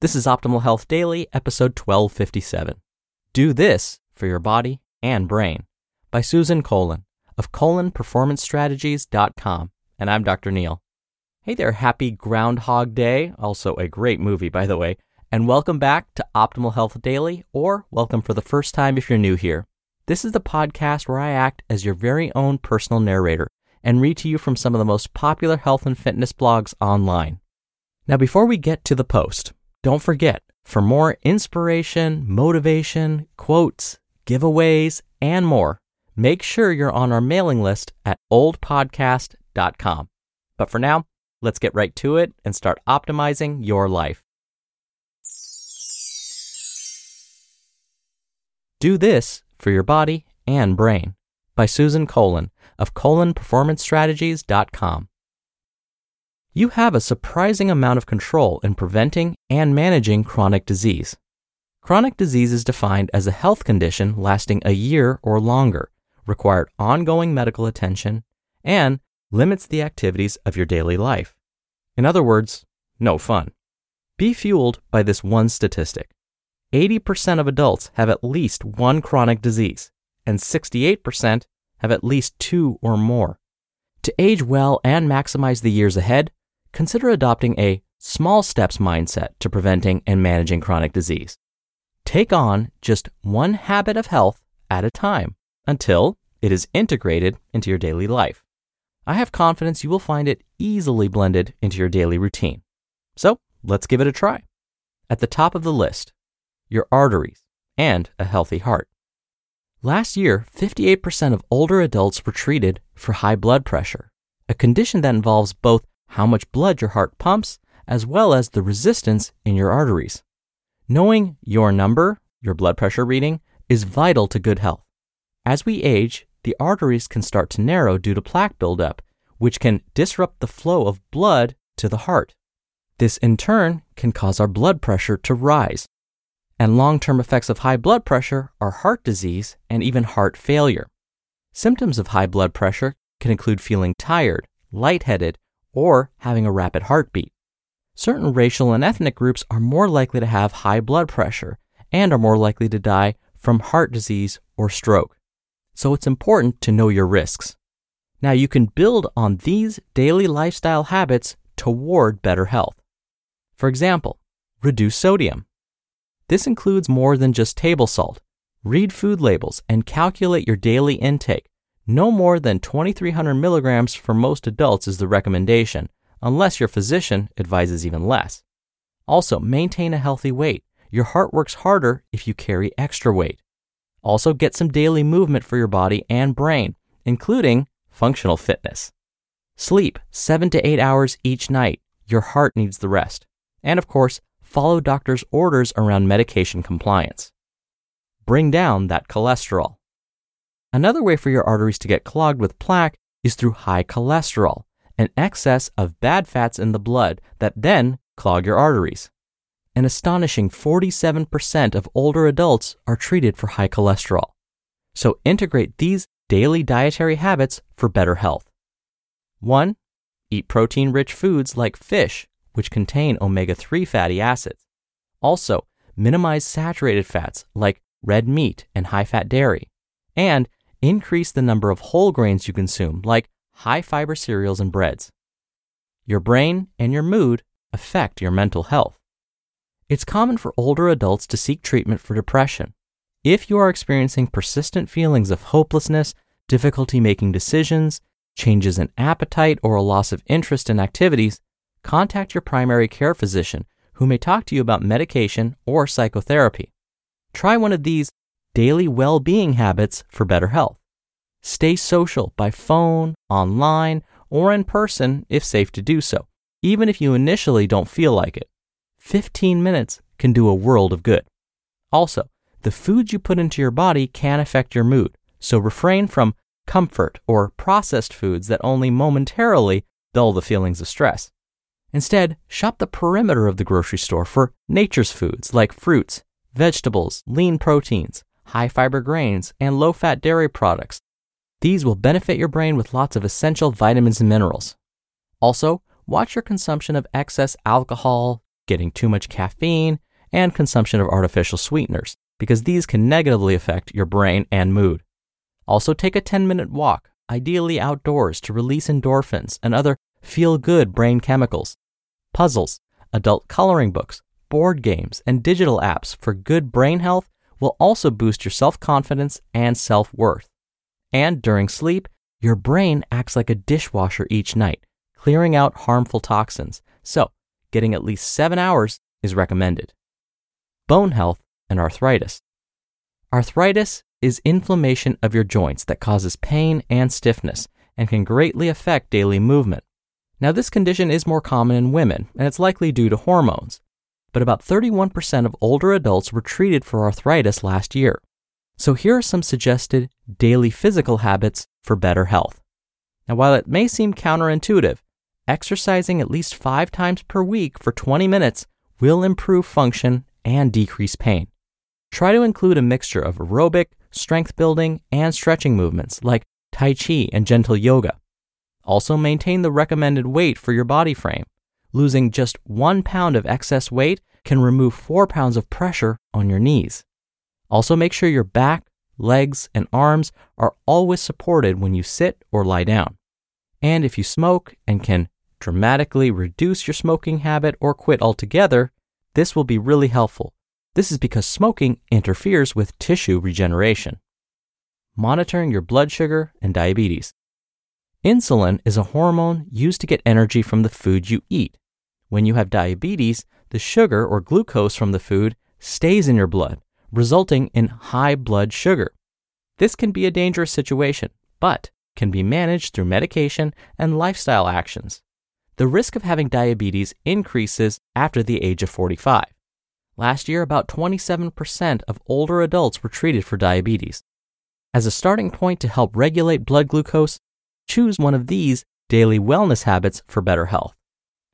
This is Optimal Health Daily, episode 1257. Do This for Your Body and Brain by Susan Kolon of kolonperformancestrategies.com. And I'm Dr. Neal. Hey there, happy Groundhog Day, also a great movie, by the way, and welcome back to Optimal Health Daily, or welcome for the first time if you're new here. This is the podcast where I act as your very own personal narrator and read to you from some of the most popular health and fitness blogs online. Now, before we get to the post, don't forget, for more inspiration, motivation, quotes, giveaways, and more, make sure you're on our mailing list at oldpodcast.com. But for now, let's get right to it and start optimizing your life. Do This for Your Body and Brain by Susan Kolon of kolonperformancestrategies.com. You have a surprising amount of control in preventing and managing chronic disease. Chronic disease is defined as a health condition lasting a year or longer, required ongoing medical attention, and limits the activities of your daily life. In other words, no fun. Be fueled by this one statistic 80% of adults have at least one chronic disease, and 68% have at least two or more. To age well and maximize the years ahead, consider adopting a small steps mindset to preventing and managing chronic disease. Take on just one habit of health at a time until it is integrated into your daily life. I have confidence you will find it easily blended into your daily routine. So let's give it a try. At the top of the list, your arteries and a healthy heart. Last year, 58% of older adults were treated for high blood pressure, a condition that involves both how much blood your heart pumps as well as the resistance in your arteries. Knowing your number, your blood pressure reading, is vital to good health. As we age, the arteries can start to narrow due to plaque buildup, which can disrupt the flow of blood to the heart. This in turn can cause our blood pressure to rise. And long term effects of high blood pressure are heart disease and even heart failure. Symptoms of high blood pressure can include feeling tired, lightheaded, or having a rapid heartbeat. Certain racial and ethnic groups are more likely to have high blood pressure and are more likely to die from heart disease or stroke. So it's important to know your risks. Now you can build on these daily lifestyle habits toward better health. For example, reduce sodium. This includes more than just table salt. Read food labels and calculate your daily intake. No more than 2300 milligrams for most adults is the recommendation, unless your physician advises even less. Also, maintain a healthy weight. Your heart works harder if you carry extra weight. Also, get some daily movement for your body and brain, including functional fitness. Sleep 7 to 8 hours each night. Your heart needs the rest. And of course, follow doctor's orders around medication compliance. Bring down that cholesterol. Another way for your arteries to get clogged with plaque is through high cholesterol, an excess of bad fats in the blood that then clog your arteries. An astonishing 47% of older adults are treated for high cholesterol. So integrate these daily dietary habits for better health. 1. Eat protein rich foods like fish, which contain omega 3 fatty acids. Also, minimize saturated fats like red meat and high fat dairy. And increase the number of whole grains you consume, like high fiber cereals and breads. Your brain and your mood affect your mental health. It's common for older adults to seek treatment for depression. If you are experiencing persistent feelings of hopelessness, difficulty making decisions, changes in appetite, or a loss of interest in activities, contact your primary care physician who may talk to you about medication or psychotherapy. Try one of these daily well being habits for better health. Stay social by phone, online, or in person if safe to do so, even if you initially don't feel like it. 15 minutes can do a world of good. Also, the foods you put into your body can affect your mood, so refrain from comfort or processed foods that only momentarily dull the feelings of stress. Instead, shop the perimeter of the grocery store for nature's foods like fruits, vegetables, lean proteins, high fiber grains, and low fat dairy products. These will benefit your brain with lots of essential vitamins and minerals. Also, watch your consumption of excess alcohol, getting too much caffeine, and consumption of artificial sweeteners, because these can negatively affect your brain and mood. Also, take a 10 minute walk, ideally outdoors, to release endorphins and other feel good brain chemicals. Puzzles, adult coloring books, board games, and digital apps for good brain health will also boost your self confidence and self worth. And during sleep, your brain acts like a dishwasher each night, clearing out harmful toxins. So, getting at least seven hours is recommended. Bone health and arthritis. Arthritis is inflammation of your joints that causes pain and stiffness and can greatly affect daily movement. Now, this condition is more common in women, and it's likely due to hormones but about 31% of older adults were treated for arthritis last year. So here are some suggested daily physical habits for better health. Now, while it may seem counterintuitive, exercising at least five times per week for 20 minutes will improve function and decrease pain. Try to include a mixture of aerobic, strength building, and stretching movements like Tai Chi and gentle yoga. Also, maintain the recommended weight for your body frame losing just one pound of excess weight can remove four pounds of pressure on your knees. Also, make sure your back, legs, and arms are always supported when you sit or lie down. And if you smoke and can dramatically reduce your smoking habit or quit altogether, this will be really helpful. This is because smoking interferes with tissue regeneration. Monitoring your blood sugar and diabetes. Insulin is a hormone used to get energy from the food you eat. When you have diabetes, the sugar or glucose from the food stays in your blood, resulting in high blood sugar. This can be a dangerous situation, but can be managed through medication and lifestyle actions. The risk of having diabetes increases after the age of 45. Last year, about 27% of older adults were treated for diabetes. As a starting point to help regulate blood glucose, choose one of these daily wellness habits for better health.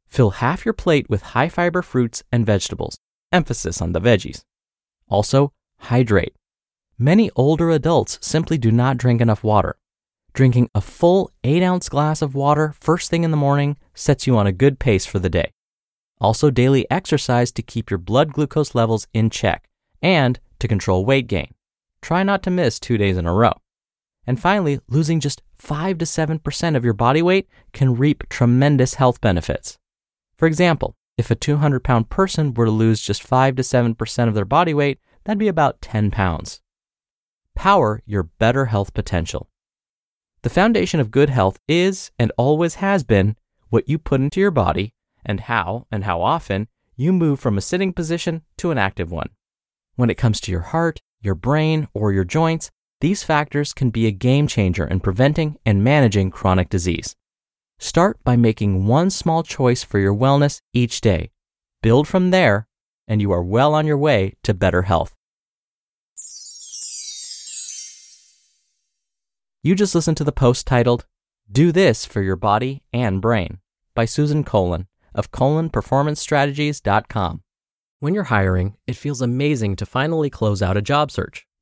Fill half your plate with high fiber fruits and vegetables, emphasis on the veggies. Also, hydrate. Many older adults simply do not drink enough water. Drinking a full 8 ounce glass of water first thing in the morning sets you on a good pace for the day. Also, daily exercise to keep your blood glucose levels in check and to control weight gain. Try not to miss two days in a row. And finally, losing just 5 to 7% of your body weight can reap tremendous health benefits. For example, if a 200 pound person were to lose just 5 to 7% of their body weight, that'd be about 10 pounds. Power your better health potential. The foundation of good health is and always has been what you put into your body and how and how often you move from a sitting position to an active one. When it comes to your heart, your brain, or your joints, these factors can be a game changer in preventing and managing chronic disease. Start by making one small choice for your wellness each day. Build from there, and you are well on your way to better health. You just listened to the post titled, Do This for Your Body and Brain by Susan Kolon of kolonperformancestrategies.com. When you're hiring, it feels amazing to finally close out a job search.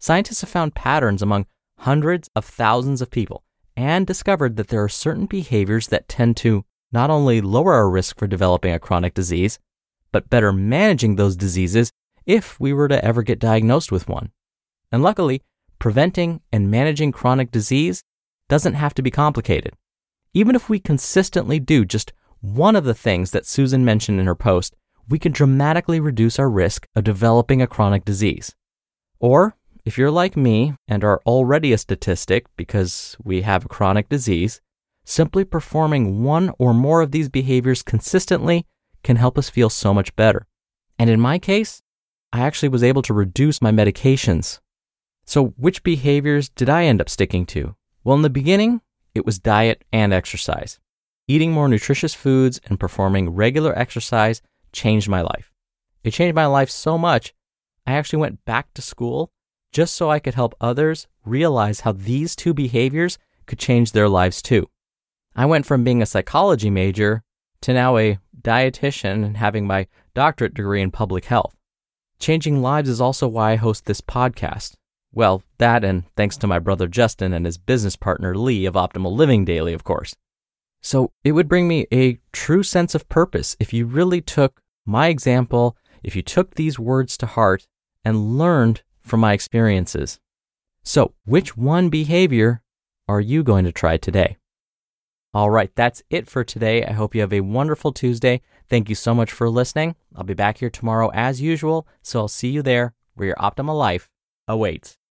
Scientists have found patterns among hundreds of thousands of people and discovered that there are certain behaviors that tend to not only lower our risk for developing a chronic disease, but better managing those diseases if we were to ever get diagnosed with one. And luckily, preventing and managing chronic disease doesn't have to be complicated. Even if we consistently do just one of the things that Susan mentioned in her post, we can dramatically reduce our risk of developing a chronic disease. Or, if you're like me and are already a statistic because we have a chronic disease, simply performing one or more of these behaviors consistently can help us feel so much better. And in my case, I actually was able to reduce my medications. So, which behaviors did I end up sticking to? Well, in the beginning, it was diet and exercise. Eating more nutritious foods and performing regular exercise changed my life. It changed my life so much, I actually went back to school just so I could help others realize how these two behaviors could change their lives too. I went from being a psychology major to now a dietitian and having my doctorate degree in public health. Changing lives is also why I host this podcast. Well, that and thanks to my brother Justin and his business partner Lee of Optimal Living Daily, of course. So it would bring me a true sense of purpose if you really took my example, if you took these words to heart and learned from my experiences. So, which one behavior are you going to try today? All right, that's it for today. I hope you have a wonderful Tuesday. Thank you so much for listening. I'll be back here tomorrow as usual, so I'll see you there where your optimal life awaits.